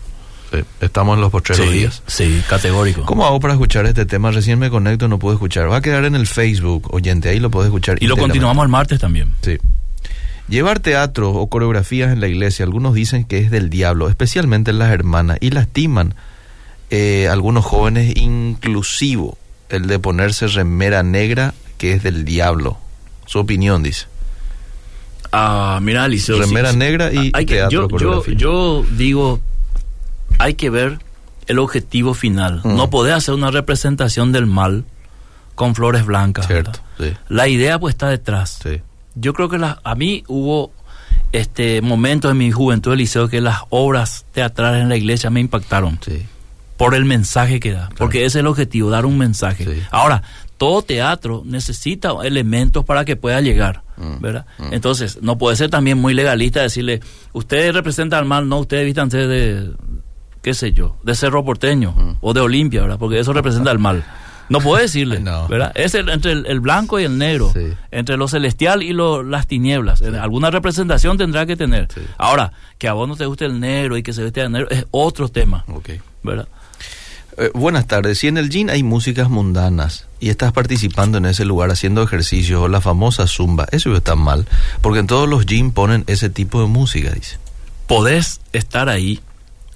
sí. Estamos en los postreros sí, días. sí, categórico. ¿Cómo hago para escuchar este tema? Recién me conecto, no puedo escuchar. Va a quedar en el Facebook, oyente, ahí lo puedes escuchar. Y lo continuamos el martes también. Sí. Llevar teatro o coreografías en la iglesia, algunos dicen que es del diablo, especialmente las hermanas, y lastiman eh, algunos jóvenes, inclusivo el de ponerse remera negra, que es del diablo. Su opinión, dice. Ah, mira, Eliseo. Remera negra y hay que, teatro, yo, yo, yo digo, hay que ver el objetivo final. Mm. No podés hacer una representación del mal con flores blancas. Cierto, La idea pues está detrás. sí. Yo creo que la- a mí hubo este momentos en mi juventud del liceo que las obras teatrales en la iglesia me impactaron sí. por el mensaje que da, porque ese es el objetivo, dar un mensaje. Sí. Ahora, todo teatro necesita elementos para que pueda llegar, Mm, ¿verdad? mm. Entonces, no puede ser también muy legalista decirle, ustedes representan al mal, no, ustedes vístanse de, qué sé yo, de Cerro Porteño Mm. o de Olimpia, ¿verdad? Porque eso representa al mal. No puede decirle, No. ¿verdad? Es el- entre el, el blanco y el negro, Sí. entre lo celestial y lo, las tinieblas. Alguna representación tendrá que tener. Sí. Ahora, que a vos no te guste el negro y que se veste de negro es otro tema, Ok. ¿verdad? Eh, buenas tardes. Si en el gym hay músicas mundanas y estás participando en ese lugar haciendo ejercicios o la famosa zumba, eso está mal, porque en todos los gym ponen ese tipo de música, dice. podés estar ahí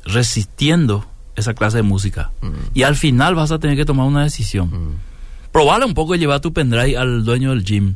resistiendo esa clase de música. Mm. Y al final vas a tener que tomar una decisión. Mm, Probale un poco y llevar tu pendrive al dueño del gym.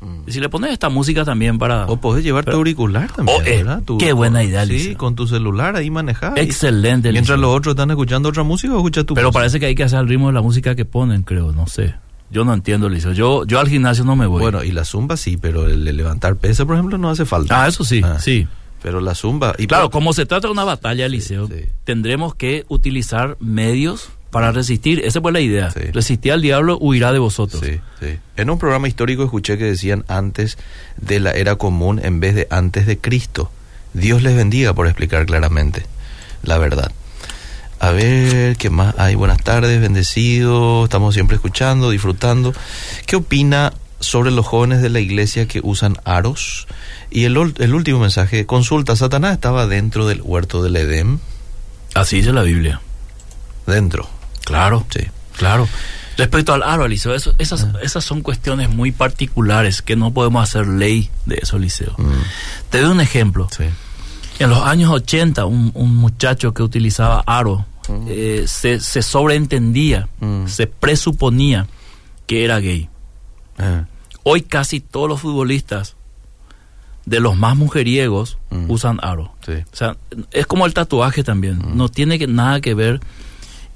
mm. Y si le pones esta música también para... O podés llevar tu auricular también, Oh, eh, ¿verdad? Tu- qué buena idea, Sí, con tu celular ahí manejar. Excelente. Mientras Eliseo. los otros están escuchando otra música, o escucha tu Pero música? parece que hay que hacer el ritmo de la música que ponen, creo, no sé. Yo no entiendo, Eliseo. Yo, yo al gimnasio no me voy. Bueno, y la zumba sí, pero el levantar peso, por ejemplo, no hace falta. ah, eso sí, Ah. sí. Pero la zumba... Y Claro, como se trata de una batalla, Eliseo, sí. tendremos que utilizar medios para resistir. Esa fue la idea. Sí. Resistir al diablo, huirá de vosotros. Sí, sí. En un programa histórico escuché que decían antes de la era común en vez de antes de Cristo. Dios les bendiga por explicar claramente la verdad. A ver, ¿qué más hay? Buenas tardes, bendecido. Estamos siempre escuchando, disfrutando. ¿Qué opina sobre los jóvenes de la iglesia que usan aros? Y el, el último mensaje, consulta, Satanás estaba dentro del huerto del Edén. Así dice la Biblia. Dentro. Claro, Sí. claro. Respecto al aro, Eliseo, eso- esas, Ah. esas son cuestiones muy particulares que no podemos hacer ley de eso, Eliseo. Mm, Te doy un ejemplo. sí. En los años 80, un, un muchacho que utilizaba aro Mm. eh, se, se sobreentendía, Mm. se presuponía que era gay. Ah, Hoy casi todos los futbolistas, de los más mujeriegos, Mm. usan aro. sí. O sea, es como el tatuaje también. Mm. No tiene que, nada que ver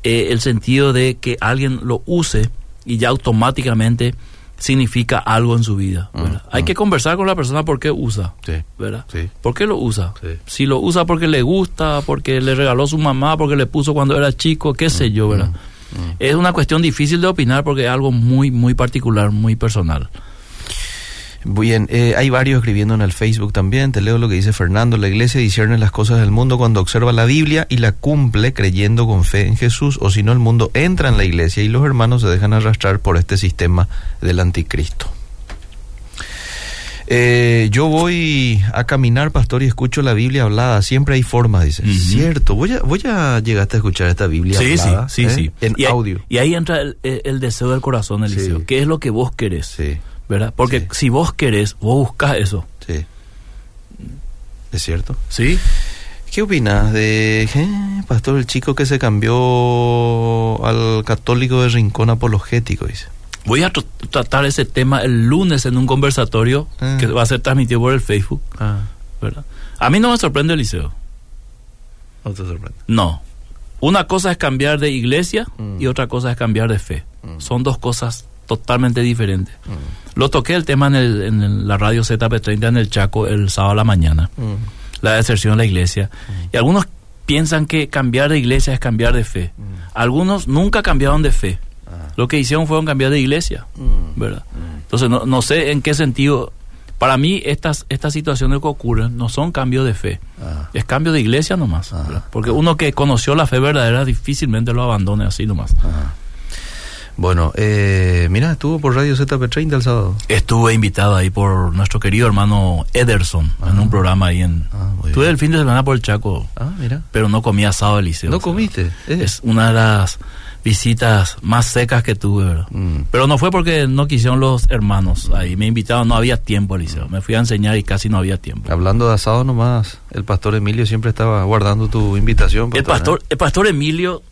eh, el sentido de que alguien lo use y ya automáticamente significa algo en su vida. Mm. Hay que conversar con la persona por qué usa. Sí. ¿verdad? Sí. ¿Por qué lo usa? Si lo usa porque le gusta, porque le regaló su mamá, porque le puso cuando era chico, qué sé yo, ¿verdad? Mm. Es una cuestión difícil de opinar porque es algo muy, muy particular, muy personal. Bien, eh, hay varios escribiendo en el Facebook también. Te leo lo que dice Fernando. La iglesia discierne las cosas del mundo cuando observa la Biblia y la cumple creyendo con fe en Jesús. O si no, el mundo entra en la iglesia y los hermanos se dejan arrastrar por este sistema del anticristo. Eh, yo voy a caminar, pastor, y escucho la Biblia hablada. Siempre hay formas, dice. Cierto. Voy a, voy a llegaste a escuchar esta Biblia hablada. ¿eh? En y ahí- audio. y ahí entra el, el- el deseo del corazón, Eliseo. Sí. ¿Qué es lo que vos querés? Sí, ¿Verdad? Porque Sí. si vos querés, vos buscas eso. sí. ¿Es cierto? ¿Sí? ¿Qué opinas de, eh, pastor, el chico que se cambió al católico de rincón apologético? Dice. Voy a tr- tratar ese tema el lunes en un conversatorio Ah. que va a ser transmitido por el Facebook. Ah, ¿verdad? A mí no me sorprende Eliseo. no te sorprende. No. Una cosa es cambiar de iglesia y otra cosa es cambiar de fe. Son dos cosas totalmente diferentes. Lo toqué el tema en, el- en la radio ZP30 en el Chaco el sábado a la mañana. La deserción de la iglesia. Y algunos piensan que cambiar de iglesia es cambiar de fe. Algunos nunca cambiaron de fe. Lo que hicieron fueron cambiar de iglesia. ¿verdad? Entonces, no, no sé en qué sentido. Para mí, estas, estas situaciones que ocurren no son cambios de fe. Ah. Es cambio de iglesia nomás. Ah. Porque uno que conoció la fe verdadera difícilmente lo abandone así nomás. Ajá. Bueno, eh, mira, estuvo por Radio ZP30 el sábado. Estuve invitado ahí por nuestro querido hermano Ederson en un programa ahí en... Ah, Estuve bien. el fin de semana por el Chaco, Ah, mira. pero no comí asado del liceo. ¿No comiste? Eh. Es una de las visitas más secas que tuve, ¿verdad? Mm. Pero no fue porque no quisieron los hermanos ahí. Me invitaron, no había tiempo al liceo. Me fui a enseñar y casi no había tiempo. Hablando de asado nomás, el pastor Emilio siempre estaba guardando tu invitación. El pastor, el pastor Emilio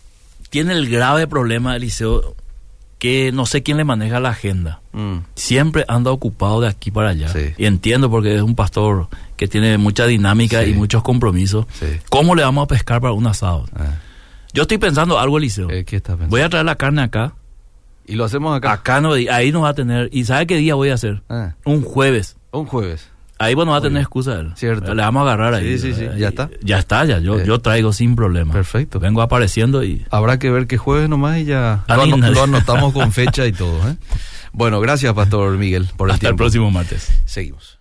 tiene el grave problema del liceo que no sé quién le maneja la agenda. Mm. Siempre anda ocupado de aquí para allá. Sí. Y entiendo porque es un pastor que tiene mucha dinámica Sí. y muchos compromisos. Sí. ¿Cómo le vamos a pescar para un asado? Ah, Yo estoy pensando algo, Eliseo. eh, ¿Qué estás pensando? Voy a traer la carne acá. Y lo hacemos acá. Acá no, ahí nos va a tener. ¿Y sabe qué día voy a hacer? Ah, Un jueves. un jueves. Ahí bueno va a tener excusa él. Cierto. Le vamos a agarrar ahí. Sí, sí, sí. Ahí- ¿Ya está? Ya está, ya. Yo, Eh. yo traigo sin problema. Perfecto. Vengo apareciendo y. Habrá que ver que jueves nomás y ya lo, anotamos con fecha y todo. ¿eh? Bueno, gracias, Pastor Miguel, por el Hasta el tiempo. próximo martes. Seguimos.